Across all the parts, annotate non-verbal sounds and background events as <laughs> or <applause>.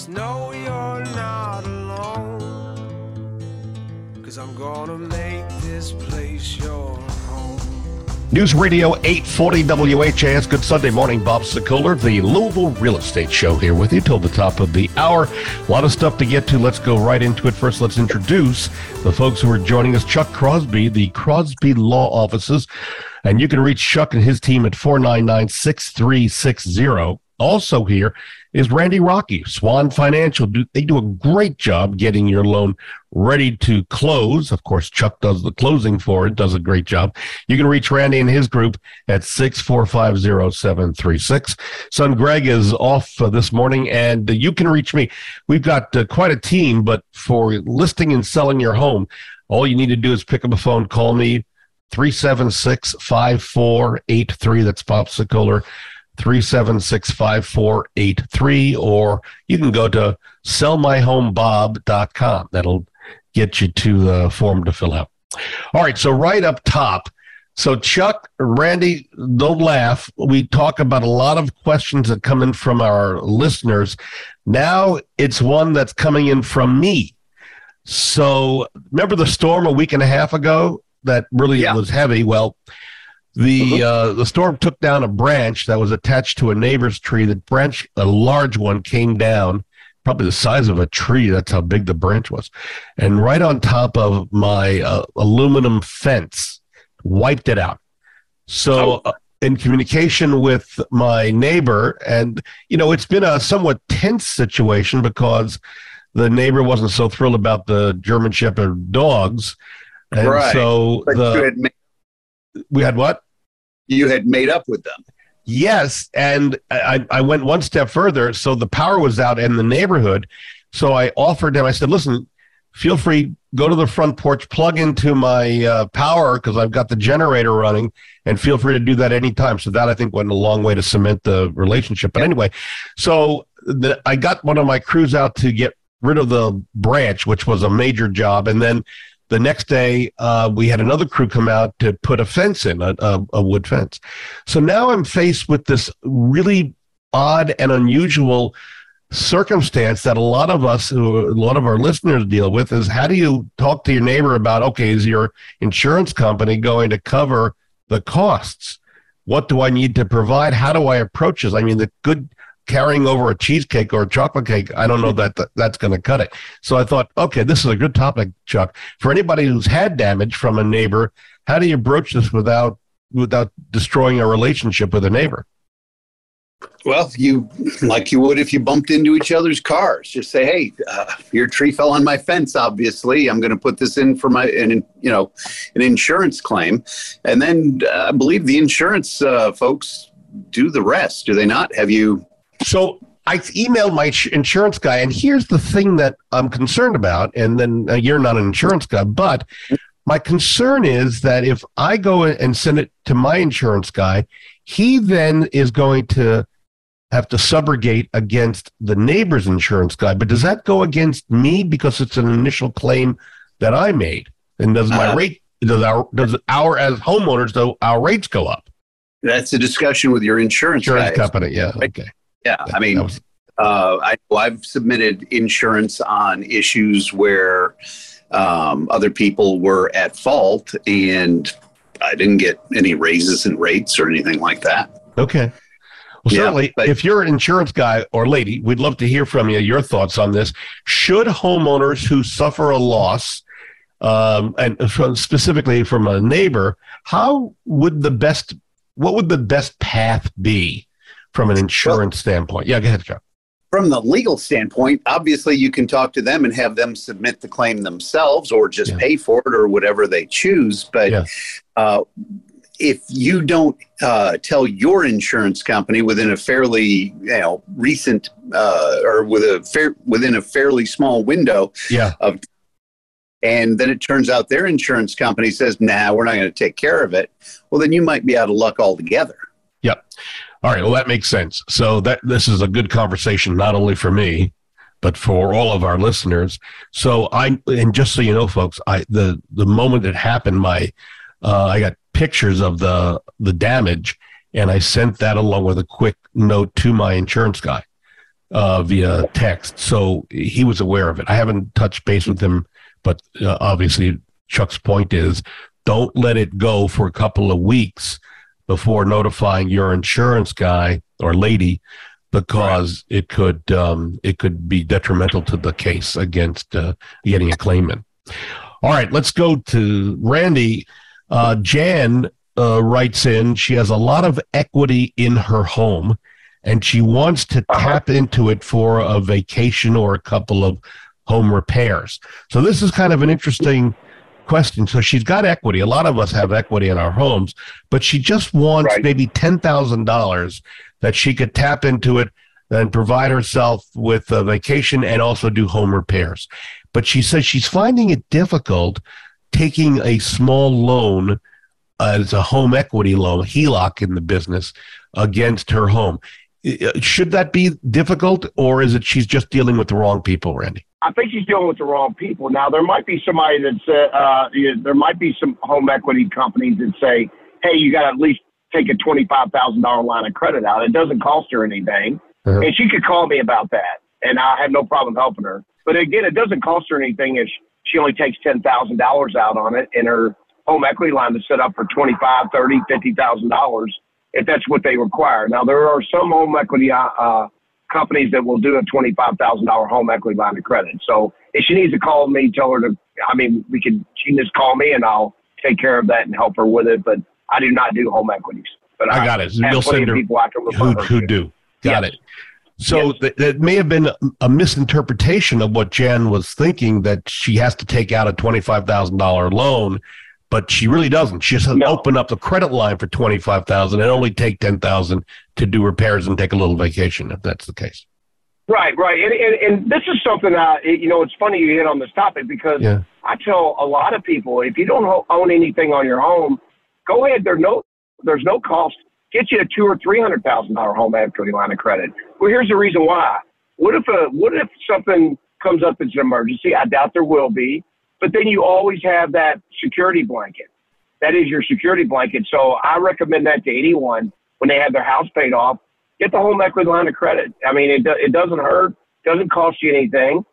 Just know you're not alone. Cause I'm gonna make this place your home. News Radio 840 WHAS. Good Sunday morning. Bob Sokoler, the Louisville Real Estate Show here with you till the top of the hour. A lot of stuff to get to. Let's go right into it. First, let's introduce the folks who are joining us. Chuck Crosby, the Crosby Law Offices. And you can reach Chuck and his team at 499 6360. Also here is Randy Rocky, Swan Financial. Do, they do a great job getting your loan ready to close. Of course, Chuck does the closing for it, does a great job. You can reach Randy and his group at 6450736. Son Greg is off uh, this morning, and uh, you can reach me. We've got uh, quite a team, but for listing and selling your home, all you need to do is pick up a phone, call me, 376 5483. That's Bob Sokoler. 3765483 or you can go to sellmyhomebob.com that'll get you to the form to fill out. All right so right up top. So chuck randy don't laugh. We talk about a lot of questions that come in from our listeners. Now it's one that's coming in from me. So remember the storm a week and a half ago that really Yeah. was heavy? Well the uh, the storm took down a branch that was attached to a neighbor's tree. The branch, a large one, came down, probably the size of a tree. That's how big the branch was, and right on top of my uh, aluminum fence, wiped it out. So. Uh, in communication with my neighbor, and you know, it's been a somewhat tense situation because the neighbor wasn't so thrilled about the German Shepherd dogs, and Right. so But the, we had what? you had made up with them. Yes, and I, I went one step further. So the power was out in the neighborhood. So I offered him. I said, "Listen, feel free go to the front porch, plug into my uh, power because I've got the generator running, and feel free to do that anytime." So that I think went a long way to cement the relationship. But anyway, so the, I got one of my crews out to get rid of the branch, which was a major job, and then the next day uh, we had another crew come out to put a fence in a, a, a wood fence. So now i'm faced with this really odd and unusual circumstance that a lot of us a lot of our listeners deal with is how do you talk to your neighbor about okay is your insurance company going to cover the costs? What do i need to provide? How do i approach this? I mean the good carrying over a cheesecake or a chocolate cake i don't know that, that that's going to cut it so i thought okay this is a good topic chuck for anybody who's had damage from a neighbor how do you broach this without without destroying a relationship with a neighbor Well, you like you would if you bumped into each other's cars. Just say, "Hey, uh, your tree fell on my fence. Obviously, I'm going to put this in for my an you know an insurance claim." And then uh, I believe the insurance uh, folks do the rest. Do they not? Have you? So I emailed my insurance guy, and here's the thing that I'm concerned about. And then uh, you're not an insurance guy, but my concern is that if I go and send it to my insurance guy, he then is going to have to subrogate against the neighbor's insurance guy. But does that go against me because it's an initial claim that I made? And does my Uh, rate does our does our as homeowners though our rates go up? That's a discussion with your insurance, Insurance company, yeah, Right. okay. Yeah, I mean, was- Uh, I, I've submitted insurance on issues where um, other people were at fault, and I didn't get any raises in rates or anything like that. Okay. Well, Yeah, certainly, but- if you're an insurance guy or lady, we'd love to hear from you. Your thoughts on this? Should homeowners who suffer a loss, um, and from, specifically from a neighbor, how would the best? What would the best path be from an insurance standpoint? Yeah, go ahead, John. From the legal standpoint, obviously you can talk to them and have them submit the claim themselves or just Yeah. pay for it or whatever they choose. But Yeah. uh, if you don't uh, tell your insurance company within a fairly you know recent uh, or with a fair within a fairly small window Yeah, of and then it turns out their insurance company says, nah, we're not going to take care of it, well, then you might be out of luck altogether. All right. Well, that makes sense. So that this is a good conversation, not only for me, but for all of our listeners. So I, and just so you know, folks, I the the moment it happened, my uh, I got pictures of the the damage, and I sent that along with a quick note to my insurance guy. uh, via text, so he was aware of it. I haven't touched base with him, but uh, obviously Chuck's point is don't let it go for a couple of weeks before notifying your insurance guy or lady because right. it could um, it could be detrimental to the case against uh, getting a claim in. All right, let's go to Randy. Uh, Jan uh, writes in. She has a lot of equity in her home, and she wants to uh-huh. tap into it for a vacation or a couple of home repairs. So this is kind of an interesting question. So she's got equity. A lot of us have equity in our homes, but she just wants right. maybe ten thousand dollars that she could tap into it and provide herself with a vacation and also do home repairs. But she says she's finding it difficult taking a small loan as a home equity loan, HELOC in the business, against her home. Should that be difficult, or is it she's just dealing with the wrong people, Randy? I think she's dealing with the wrong people. Now, there might be somebody that said, uh, there might be some home equity companies that say, hey, you got to at least take a $25,000 line of credit out. It doesn't cost her anything. Uh-huh. And she could call me about that, and I have no problem helping her. But again, it doesn't cost her anything if she only takes $10,000 out on it and her home equity line is set up for twenty-five, thirty, fifty thousand dollars if that's what they require. Now there are some home equity uh, uh companies that will do a twenty-five thousand dollar home equity line of credit. So if she needs to call me, tell her to. I mean, we can, She can just call me and I'll take care of that and help her with it. But I do not do home equities. But I, I got it. You'll send her people I can who, who do. Got yes. it. So yes. th- that may have been a misinterpretation of what Jen was thinking that she has to take out a twenty-five thousand dollar loan but she really doesn't. She just no. open up the credit line for twenty five thousand and only take ten thousand to do repairs and take a little vacation if that's the case. Right, right, and and, and this is something that you know. It's funny you hit on this topic because yeah. I tell a lot of people if you don't own anything on your home, go ahead. There's no there's no cost. Get you a two or three hundred thousand dollar home equity line of credit. Well, here's the reason why. What if a what if something comes up as an emergency? I doubt there will be. But then you always have that security blanket. That is your security blanket. So I recommend that to anyone when they have their house paid off. Get the home equity line of credit. I mean, it, it doesn't hurt, doesn't cost you anything.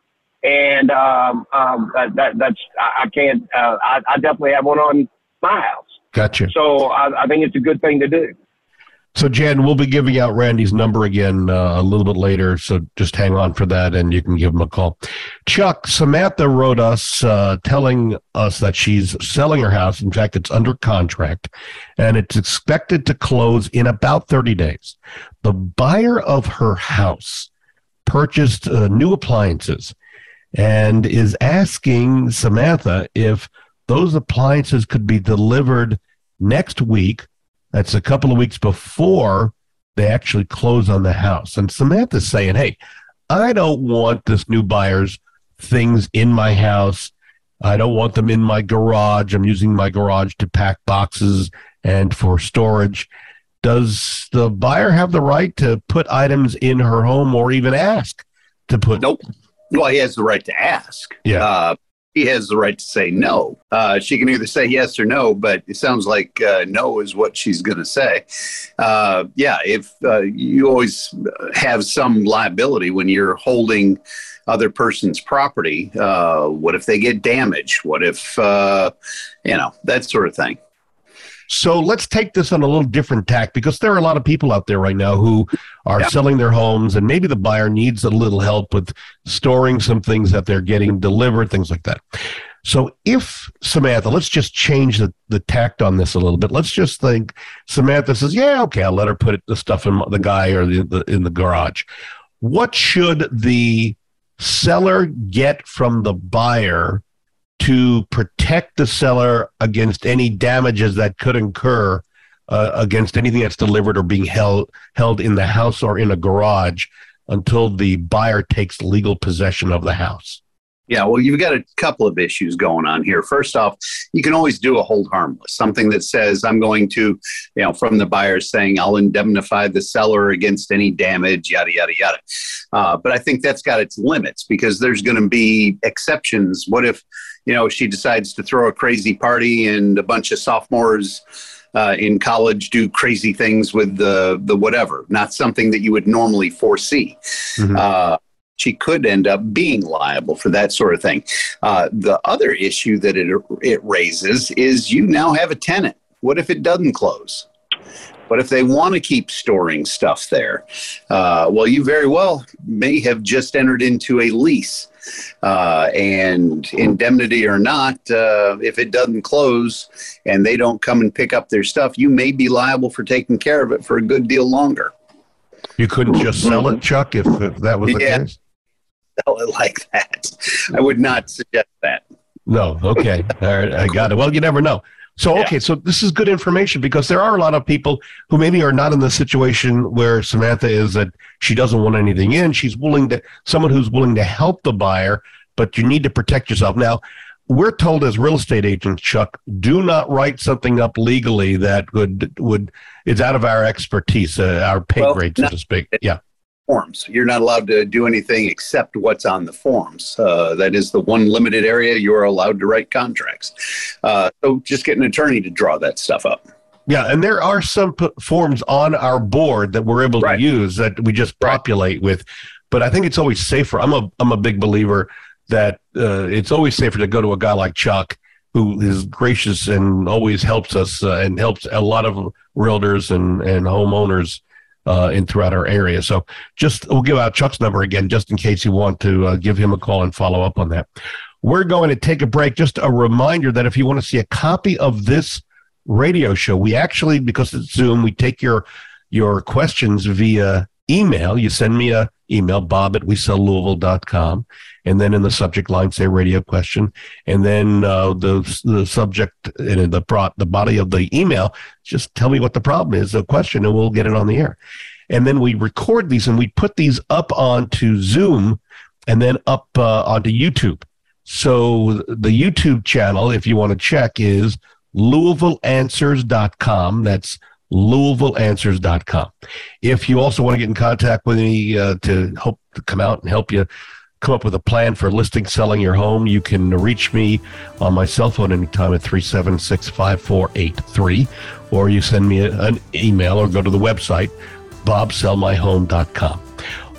And um, um, that, that, that's, I, I can't, uh, I, I definitely have one on my house. Gotcha. So I, I think it's a good thing to do. So, Jen, we'll be giving out Randy's number again uh, a little bit later. So just hang on for that and you can give him a call. Chuck, Samantha wrote us uh, telling us that she's selling her house. In fact, it's under contract and it's expected to close in about 30 days. The buyer of her house purchased uh, new appliances and is asking Samantha if those appliances could be delivered next week that's a couple of weeks before they actually close on the house. And Samantha's saying, hey, I don't want this new buyer's things in my house. I don't want them in my garage. I'm using my garage to pack boxes and for storage. Does the buyer have the right to put items in her home or even ask to put? Nope. Well, he has the right to ask. Yeah. Uh, he has the right to say no. Uh, she can either say yes or no, but it sounds like uh, no is what she's going to say. Uh, yeah, if uh, you always have some liability when you're holding other person's property, uh, what if they get damaged? What if, uh, you know, that sort of thing. So let's take this on a little different tack because there are a lot of people out there right now who are yeah. selling their homes and maybe the buyer needs a little help with storing some things that they're getting delivered, things like that. So if Samantha, let's just change the, the tact on this a little bit. Let's just think Samantha says, yeah, okay, I'll let her put the stuff in the guy or the, the in the garage. What should the seller get from the buyer to protect the seller against any damages that could incur uh, against anything that's delivered or being held held in the house or in a garage until the buyer takes legal possession of the house. Yeah, well, you've got a couple of issues going on here. First off, you can always do a hold harmless, something that says, I'm going to, you know, from the buyer saying, I'll indemnify the seller against any damage, yada, yada, yada. Uh, but I think that's got its limits because there's going to be exceptions. What if, you know, she decides to throw a crazy party and a bunch of sophomores uh, in college do crazy things with the the whatever. Not something that you would normally foresee. Mm-hmm. Uh, she could end up being liable for that sort of thing. Uh, the other issue that it it raises is you now have a tenant. What if it doesn't close? What if they want to keep storing stuff there? Uh, well, you very well may have just entered into a lease. Uh, and indemnity or not, uh, if it doesn't close and they don't come and pick up their stuff, you may be liable for taking care of it for a good deal longer. You couldn't just sell it, Chuck, if, if that was the yeah. case? Sell it like that. I would not suggest that. No, okay. All right, I got it. Well, you never know. So, yeah. okay, so this is good information because there are a lot of people who maybe are not in the situation where Samantha is that she doesn't want anything in. She's willing to, someone who's willing to help the buyer, but you need to protect yourself. Now, we're told as real estate agents, Chuck, do not write something up legally that would, would, it's out of our expertise, uh, our pay well, grade, so to speak. Yeah forms. You're not allowed to do anything except what's on the forms. Uh, that is the one limited area you're allowed to write contracts. Uh, so just get an attorney to draw that stuff up. Yeah, and there are some p- forms on our board that we're able right. to use that we just populate right. with. But I think it's always safer. I'm a I'm a big believer that uh, it's always safer to go to a guy like Chuck who is gracious and always helps us uh, and helps a lot of realtors and, and homeowners uh, in throughout our area. So just we'll give out Chuck's number again, just in case you want to uh, give him a call and follow up on that. We're going to take a break. Just a reminder that if you want to see a copy of this radio show, we actually, because it's Zoom, we take your your questions via email. You send me a email, bob at we sell Louisville.com. And then in the subject line, say radio question. And then uh, the, the subject and the, the body of the email, just tell me what the problem is, the question, and we'll get it on the air. And then we record these and we put these up onto Zoom and then up uh, onto YouTube. So the YouTube channel, if you want to check, is LouisvilleAnswers.com. That's LouisvilleAnswers.com. If you also want to get in contact with me uh, to help to come out and help you come up with a plan for listing, selling your home, you can reach me on my cell phone anytime at 376 5483, or you send me a, an email or go to the website, bobsellmyhome.com.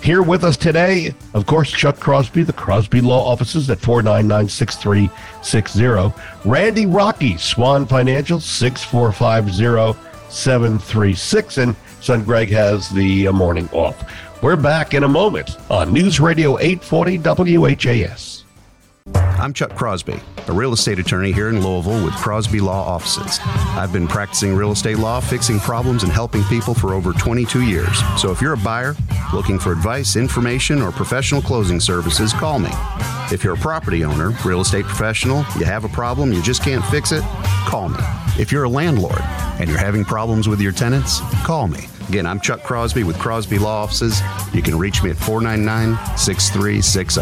Here with us today, of course, Chuck Crosby, the Crosby Law Offices at 499 6360. Randy Rocky, Swan Financial, 6450 736. And son Greg has the uh, morning off. We're back in a moment on News Radio 840 WHAS. I'm Chuck Crosby, a real estate attorney here in Louisville with Crosby Law Offices. I've been practicing real estate law, fixing problems, and helping people for over 22 years. So if you're a buyer looking for advice, information, or professional closing services, call me. If you're a property owner, real estate professional, you have a problem, you just can't fix it, call me. If you're a landlord and you're having problems with your tenants, call me. Again, I'm Chuck Crosby with Crosby Law Offices. You can reach me at 499 6360.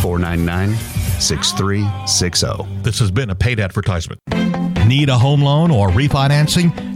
499 6360. This has been a paid advertisement. Need a home loan or refinancing?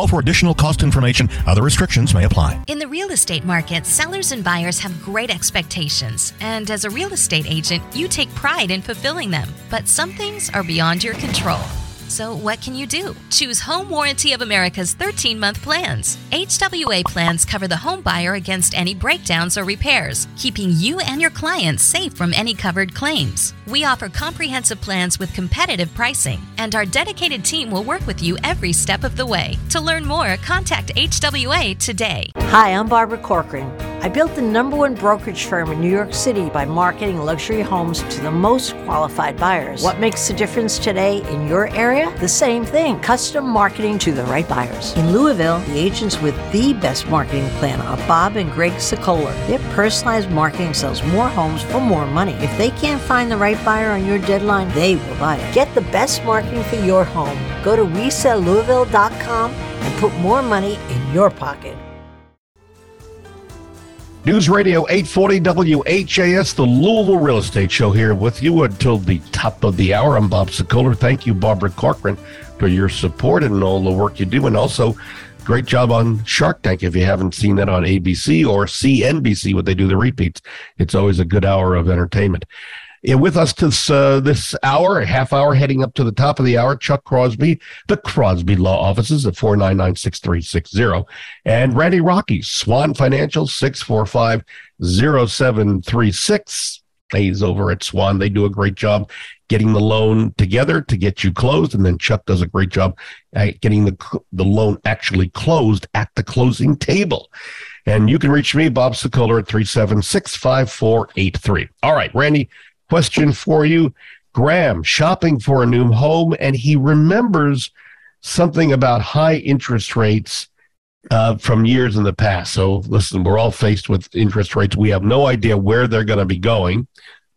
Call for additional cost information. Other restrictions may apply. In the real estate market, sellers and buyers have great expectations. And as a real estate agent, you take pride in fulfilling them. But some things are beyond your control. So, what can you do? Choose Home Warranty of America's 13 month plans. HWA plans cover the home buyer against any breakdowns or repairs, keeping you and your clients safe from any covered claims. We offer comprehensive plans with competitive pricing, and our dedicated team will work with you every step of the way. To learn more, contact HWA today. Hi, I'm Barbara Corcoran. I built the number one brokerage firm in New York City by marketing luxury homes to the most qualified buyers. What makes the difference today in your area? The same thing custom marketing to the right buyers. In Louisville, the agents with the best marketing plan are Bob and Greg Sokoler. Their personalized marketing sells more homes for more money. If they can't find the right buyer on your deadline, they will buy it. Get the best marketing for your home. Go to WeSellLouisville.com and put more money in your pocket. News Radio 840 WHAS, the Louisville Real Estate Show here with you until the top of the hour. I'm Bob Sokoler. Thank you, Barbara Corcoran, for your support and all the work you do. And also, great job on Shark Tank. If you haven't seen that on ABC or CNBC, what they do the repeats, it's always a good hour of entertainment. With us this uh, this hour, a half hour heading up to the top of the hour, Chuck Crosby, the Crosby Law Offices at 499-6360. And Randy Rocky, Swan Financial, 645-0736. He's over at Swan. They do a great job getting the loan together to get you closed. And then Chuck does a great job at getting the, the loan actually closed at the closing table. And you can reach me, Bob Sokoler, at 376 5483. All right, Randy, question for you. Graham shopping for a new home, and he remembers something about high interest rates uh, from years in the past. So, listen, we're all faced with interest rates. We have no idea where they're going to be going.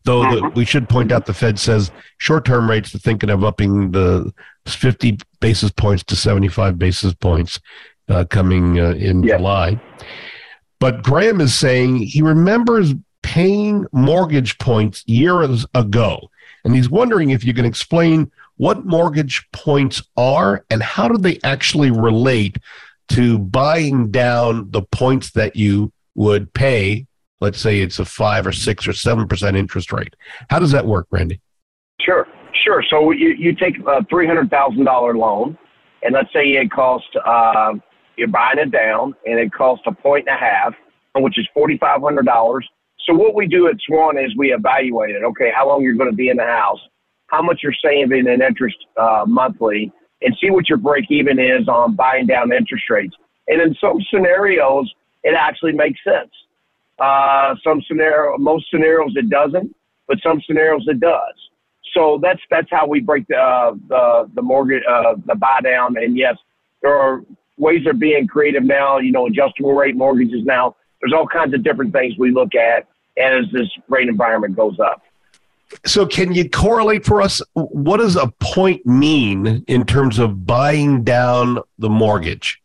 Though the, mm-hmm. we should point out the Fed says short term rates are thinking of upping the 50 basis points to 75 basis points uh, coming uh, in yes. July. But Graham is saying he remembers paying mortgage points years ago. And he's wondering if you can explain what mortgage points are and how do they actually relate to buying down the points that you would pay. Let's say it's a five or six or seven percent interest rate. How does that work, Randy? Sure, sure. So you, you take a three hundred thousand dollar loan, and let's say it costs uh, you're buying it down, and it costs a point and a half, which is forty five hundred dollars so what we do at Swan is we evaluate it. Okay, how long you're going to be in the house, how much you're saving in interest uh, monthly, and see what your break even is on buying down interest rates. And in some scenarios, it actually makes sense. Uh, some scenario, most scenarios it doesn't, but some scenarios it does. So that's that's how we break the uh, the the mortgage uh, the buy down. And yes, there are ways of being creative now. You know, adjustable rate mortgages now. There's all kinds of different things we look at as this rate environment goes up. So, can you correlate for us? What does a point mean in terms of buying down the mortgage?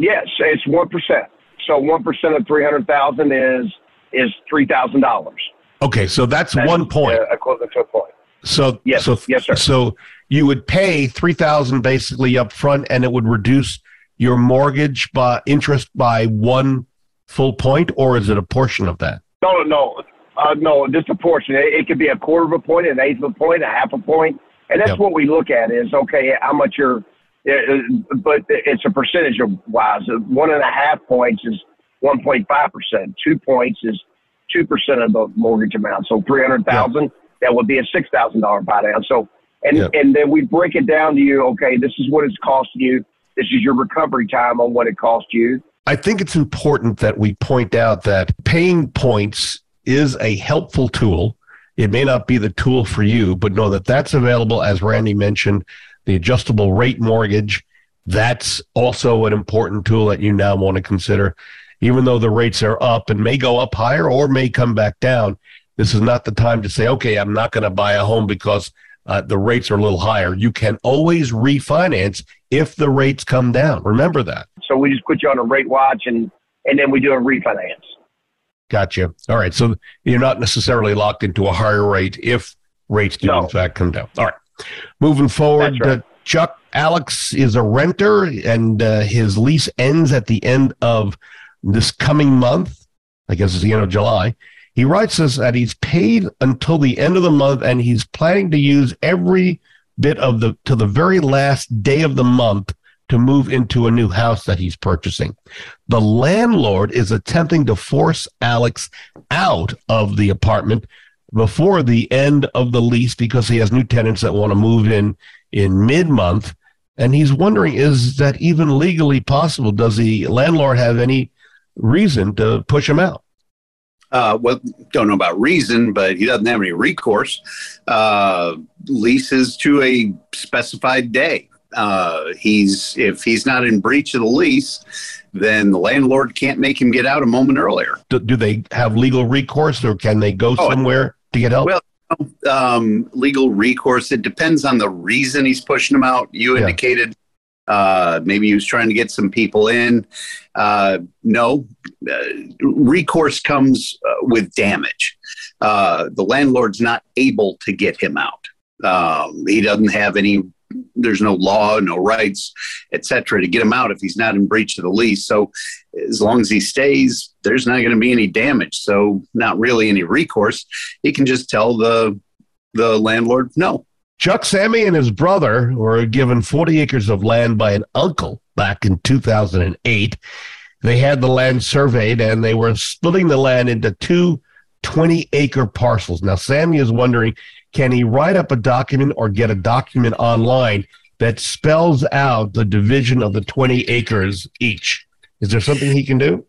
Yes, it's one percent. So, one percent of three hundred thousand is is three thousand dollars. Okay, so that's, that's one point. Uh, equivalent to a point. So, yes, so, yes, sir. So, you would pay three thousand basically up front, and it would reduce your mortgage by interest by one full point, or is it a portion of that? No, no, uh, no, just a portion. It, it, could be a quarter of a point, an eighth of a point, a half a point, and that's yep. what we look at is okay, how much you're. Uh, but it's a percentage of wise. One and a half points is 1.5 percent. Two points is two percent of the mortgage amount. So 300,000, yep. that would be a six thousand dollar buy down. So and yep. and then we break it down to you. Okay, this is what it's costing you. This is your recovery time on what it cost you. I think it's important that we point out that paying points is a helpful tool. It may not be the tool for you, but know that that's available, as Randy mentioned, the adjustable rate mortgage. That's also an important tool that you now want to consider. Even though the rates are up and may go up higher or may come back down, this is not the time to say, okay, I'm not going to buy a home because uh, the rates are a little higher. You can always refinance if the rates come down. Remember that. So we just put you on a rate watch and and then we do a refinance. Gotcha. All right. So you're not necessarily locked into a higher rate if rates do no. in fact come down. All right. Moving forward, right. uh, Chuck Alex is a renter and uh, his lease ends at the end of this coming month. I guess it's the end of July. He writes us that he's paid until the end of the month and he's planning to use every bit of the to the very last day of the month to move into a new house that he's purchasing. The landlord is attempting to force Alex out of the apartment before the end of the lease because he has new tenants that want to move in in mid month. And he's wondering, is that even legally possible? Does the landlord have any reason to push him out? Uh, well, don't know about reason, but he doesn't have any recourse. Uh, leases to a specified day. Uh, he's if he's not in breach of the lease, then the landlord can't make him get out a moment earlier. Do, do they have legal recourse, or can they go oh, somewhere to get help? Well, um, legal recourse. It depends on the reason he's pushing him out. You yeah. indicated uh, maybe he was trying to get some people in. Uh, no, uh, recourse comes uh, with damage. Uh, the landlord's not able to get him out. Um, he doesn't have any. There's no law, no rights, etc., to get him out if he's not in breach of the lease. So, as long as he stays, there's not going to be any damage. So, not really any recourse. He can just tell the the landlord, no, Chuck Sammy and his brother were given 40 acres of land by an uncle back in 2008. They had the land surveyed and they were splitting the land into two 20 acre parcels. Now, Sammy is wondering can he write up a document or get a document online that spells out the division of the 20 acres each? Is there something he can do?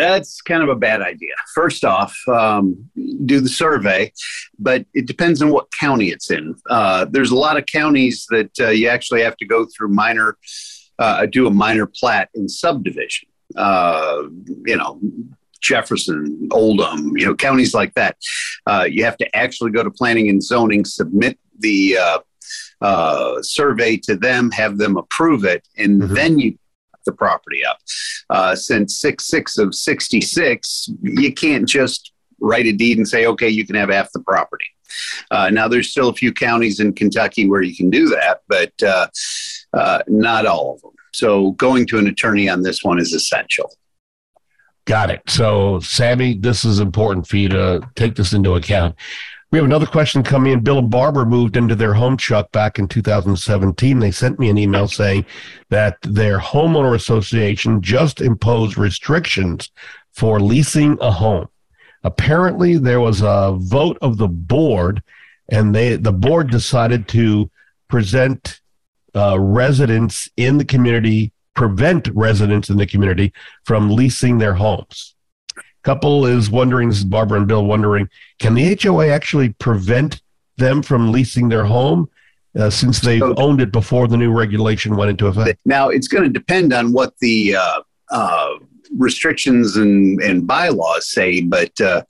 That's kind of a bad idea. First off, um, do the survey, but it depends on what county it's in. Uh, there's a lot of counties that uh, you actually have to go through minor, uh, do a minor plat in subdivision. Uh, you know, Jefferson, Oldham, you know, counties like that. Uh, you have to actually go to planning and zoning, submit the uh, survey to them, have them approve it, and mm-hmm. then you the property up. Uh, since six six of sixty six, you can't just write a deed and say, okay, you can have half the property. Uh, now, there's still a few counties in Kentucky where you can do that, but uh, uh, not all of them. So, going to an attorney on this one is essential. Got it. So, Sammy, this is important for you to take this into account. We have another question coming in. Bill and Barbara moved into their home Chuck back in 2017. They sent me an email saying that their homeowner association just imposed restrictions for leasing a home. Apparently, there was a vote of the board, and they the board decided to present uh, residents in the community, prevent residents in the community from leasing their homes couple is wondering, this is Barbara and Bill wondering, can the HOA actually prevent them from leasing their home uh, since they've so, owned it before the new regulation went into effect? Now, it's going to depend on what the uh, uh, restrictions and, and bylaws say, but uh,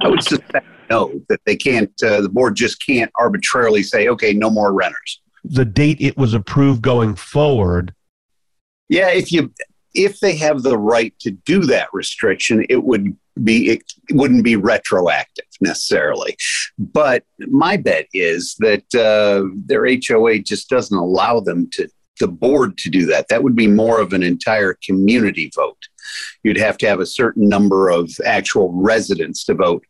I would suspect no, that they can't, uh, the board just can't arbitrarily say, okay, no more renters. The date it was approved going forward. Yeah, if you if they have the right to do that restriction, it would be it wouldn't be retroactive necessarily. But my bet is that uh, their HOA just doesn't allow them to the board to do that. That would be more of an entire community vote. You'd have to have a certain number of actual residents to vote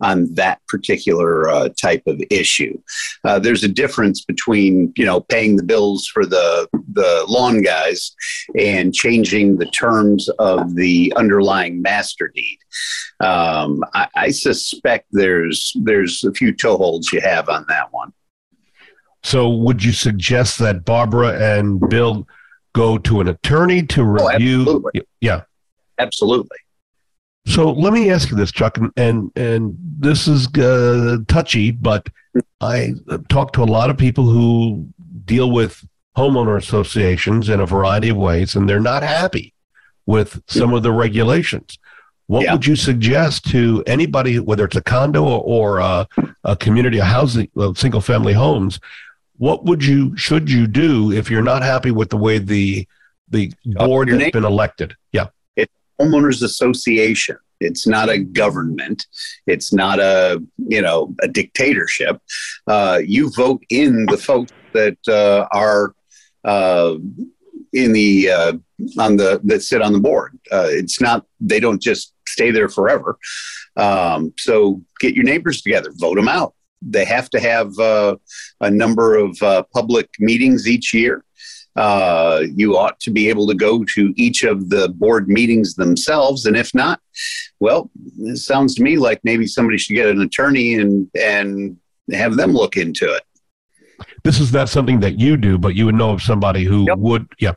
on that particular uh, type of issue. Uh, there's a difference between you know paying the bills for the the lawn guys and changing the terms of the underlying master deed. Um, I, I suspect there's there's a few toeholds you have on that one. So, would you suggest that Barbara and Bill go to an attorney to oh, review? Oh, yeah, absolutely. So let me ask you this, Chuck, and and, and this is uh, touchy, but I talk to a lot of people who deal with homeowner associations in a variety of ways, and they're not happy with some of the regulations. What yeah. would you suggest to anybody, whether it's a condo or, or a, a community, of housing, single family homes, what would you should you do if you're not happy with the way the the board has been elected? Yeah, it's homeowners association. It's not a government. It's not a you know a dictatorship. Uh, you vote in the folks that uh, are uh, in the uh, on the that sit on the board. Uh, it's not they don't just stay there forever. Um, so get your neighbors together, vote them out they have to have uh, a number of uh, public meetings each year. Uh, you ought to be able to go to each of the board meetings themselves, and if not, well, it sounds to me like maybe somebody should get an attorney and and have them look into it. This is not something that you do, but you would know of somebody who yep. would. Yeah,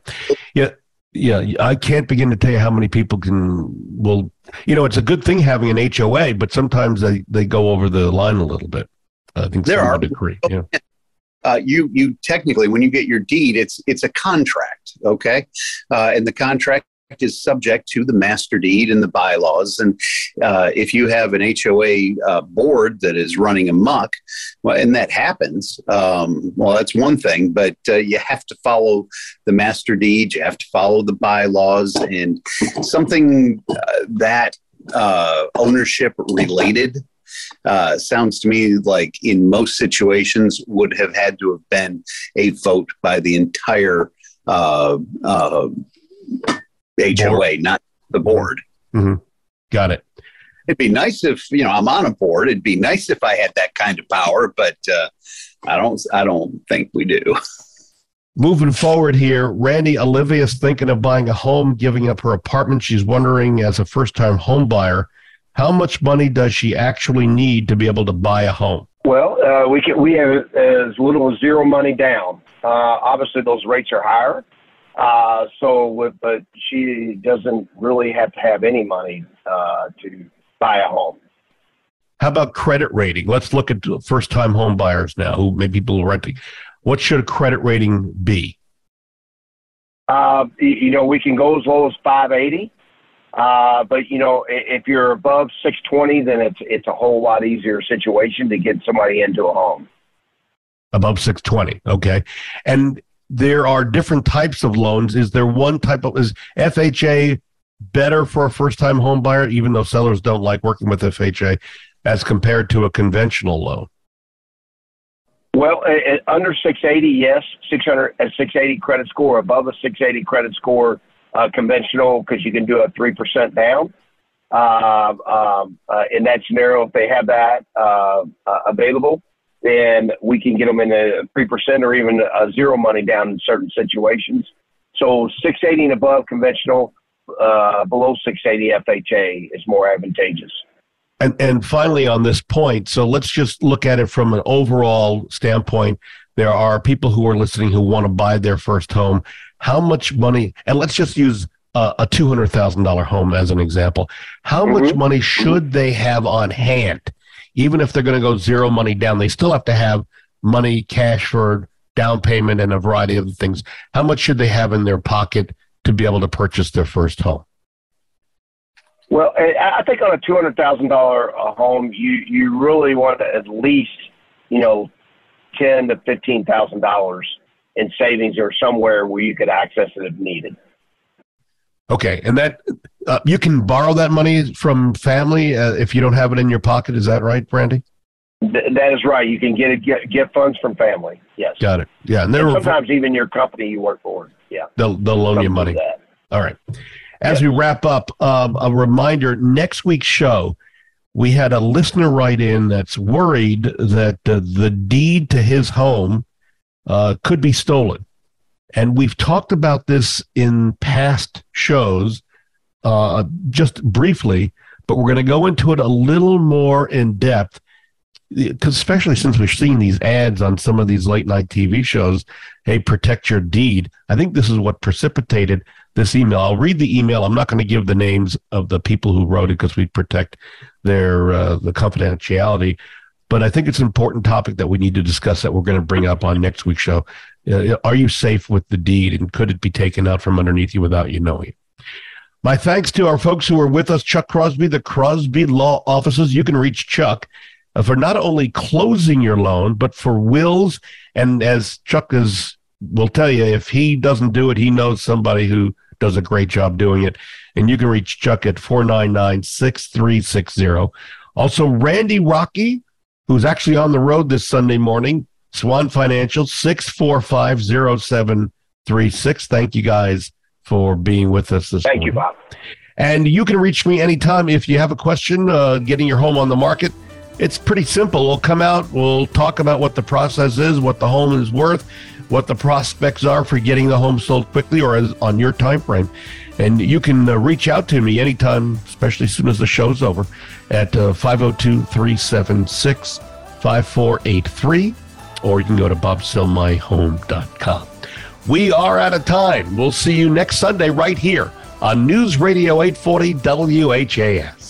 yeah, yeah. I can't begin to tell you how many people can will. You know, it's a good thing having an HOA, but sometimes they they go over the line a little bit. I think there are degree. Yeah. Uh, you you technically when you get your deed it's it's a contract okay uh, and the contract is subject to the master deed and the bylaws. And uh, if you have an HOA uh, board that is running amok, well, and that happens, um, well, that's one thing, but uh, you have to follow the master deed, you have to follow the bylaws, and something uh, that uh, ownership related. Uh, sounds to me like in most situations would have had to have been a vote by the entire uh, uh, HOA, board. not the board. Mm-hmm. Got it. It'd be nice if you know I'm on a board. It'd be nice if I had that kind of power, but uh, I don't. I don't think we do. <laughs> Moving forward here, Randy Olivia's thinking of buying a home, giving up her apartment. She's wondering, as a first-time home buyer, how much money does she actually need to be able to buy a home? Well, uh, we can we have as little as zero money down. Uh, obviously, those rates are higher. Uh, so, with, but she doesn't really have to have any money uh, to buy a home. How about credit rating? Let's look at first time home buyers now who maybe people are renting. What should a credit rating be? Uh, you know, we can go as low as 580. Uh, but you know, if you're above 620, then it's it's a whole lot easier situation to get somebody into a home. Above 620, okay. And there are different types of loans. Is there one type of is FHA better for a first time home buyer, even though sellers don't like working with FHA, as compared to a conventional loan? Well, under 680, yes, 600 at 680 credit score, above a 680 credit score, uh, conventional because you can do a three percent down. Uh, um, uh, in that scenario, if they have that uh, uh, available, then we can get them in a three percent or even a zero money down in certain situations. So 680 and above conventional, uh, below 680 FHA is more advantageous. And and finally on this point, so let's just look at it from an overall standpoint. There are people who are listening who want to buy their first home. How much money? And let's just use a, a two hundred thousand dollar home as an example. How mm-hmm. much money should they have on hand? even if they're going to go zero money down, they still have to have money, cash for down payment and a variety of things. How much should they have in their pocket to be able to purchase their first home? Well, I think on a two hundred thousand dollar uh, home, you you really want to at least you know ten to fifteen thousand dollars in savings or somewhere where you could access it if needed. Okay, and that uh, you can borrow that money from family uh, if you don't have it in your pocket. Is that right, Randy? Th- that is right. You can get it, get get funds from family. Yes. Got it. Yeah, and, and sometimes even your company you work for. Yeah. They'll they'll loan Something you money. All right. As we wrap up, um, a reminder: next week's show, we had a listener write in that's worried that uh, the deed to his home uh, could be stolen. And we've talked about this in past shows, uh, just briefly, but we're going to go into it a little more in depth, especially since we're seeing these ads on some of these late night TV shows. Hey, protect your deed. I think this is what precipitated this email. I'll read the email. I'm not going to give the names of the people who wrote it because we protect their uh, the confidentiality. But I think it's an important topic that we need to discuss that we're going to bring up on next week's show. Uh, are you safe with the deed and could it be taken out from underneath you without you knowing? My thanks to our folks who are with us, Chuck Crosby, the Crosby Law Offices. You can reach Chuck uh, for not only closing your loan, but for wills. And as Chuck is, will tell you, if he doesn't do it, he knows somebody who does a great job doing it. And you can reach Chuck at 499 6360. Also, Randy Rocky, who's actually on the road this Sunday morning, Swan Financial, 6450736. Thank you guys for being with us this Thank morning. you, Bob. And you can reach me anytime if you have a question uh, getting your home on the market. It's pretty simple. We'll come out, we'll talk about what the process is, what the home is worth, what the prospects are for getting the home sold quickly or as, on your time frame. And you can uh, reach out to me anytime, especially as soon as the show's over, at uh, 502 376 5483 or you can go to bobsellmyhome.com. We are out of time. We'll see you next Sunday right here on News Radio 840 WHAS.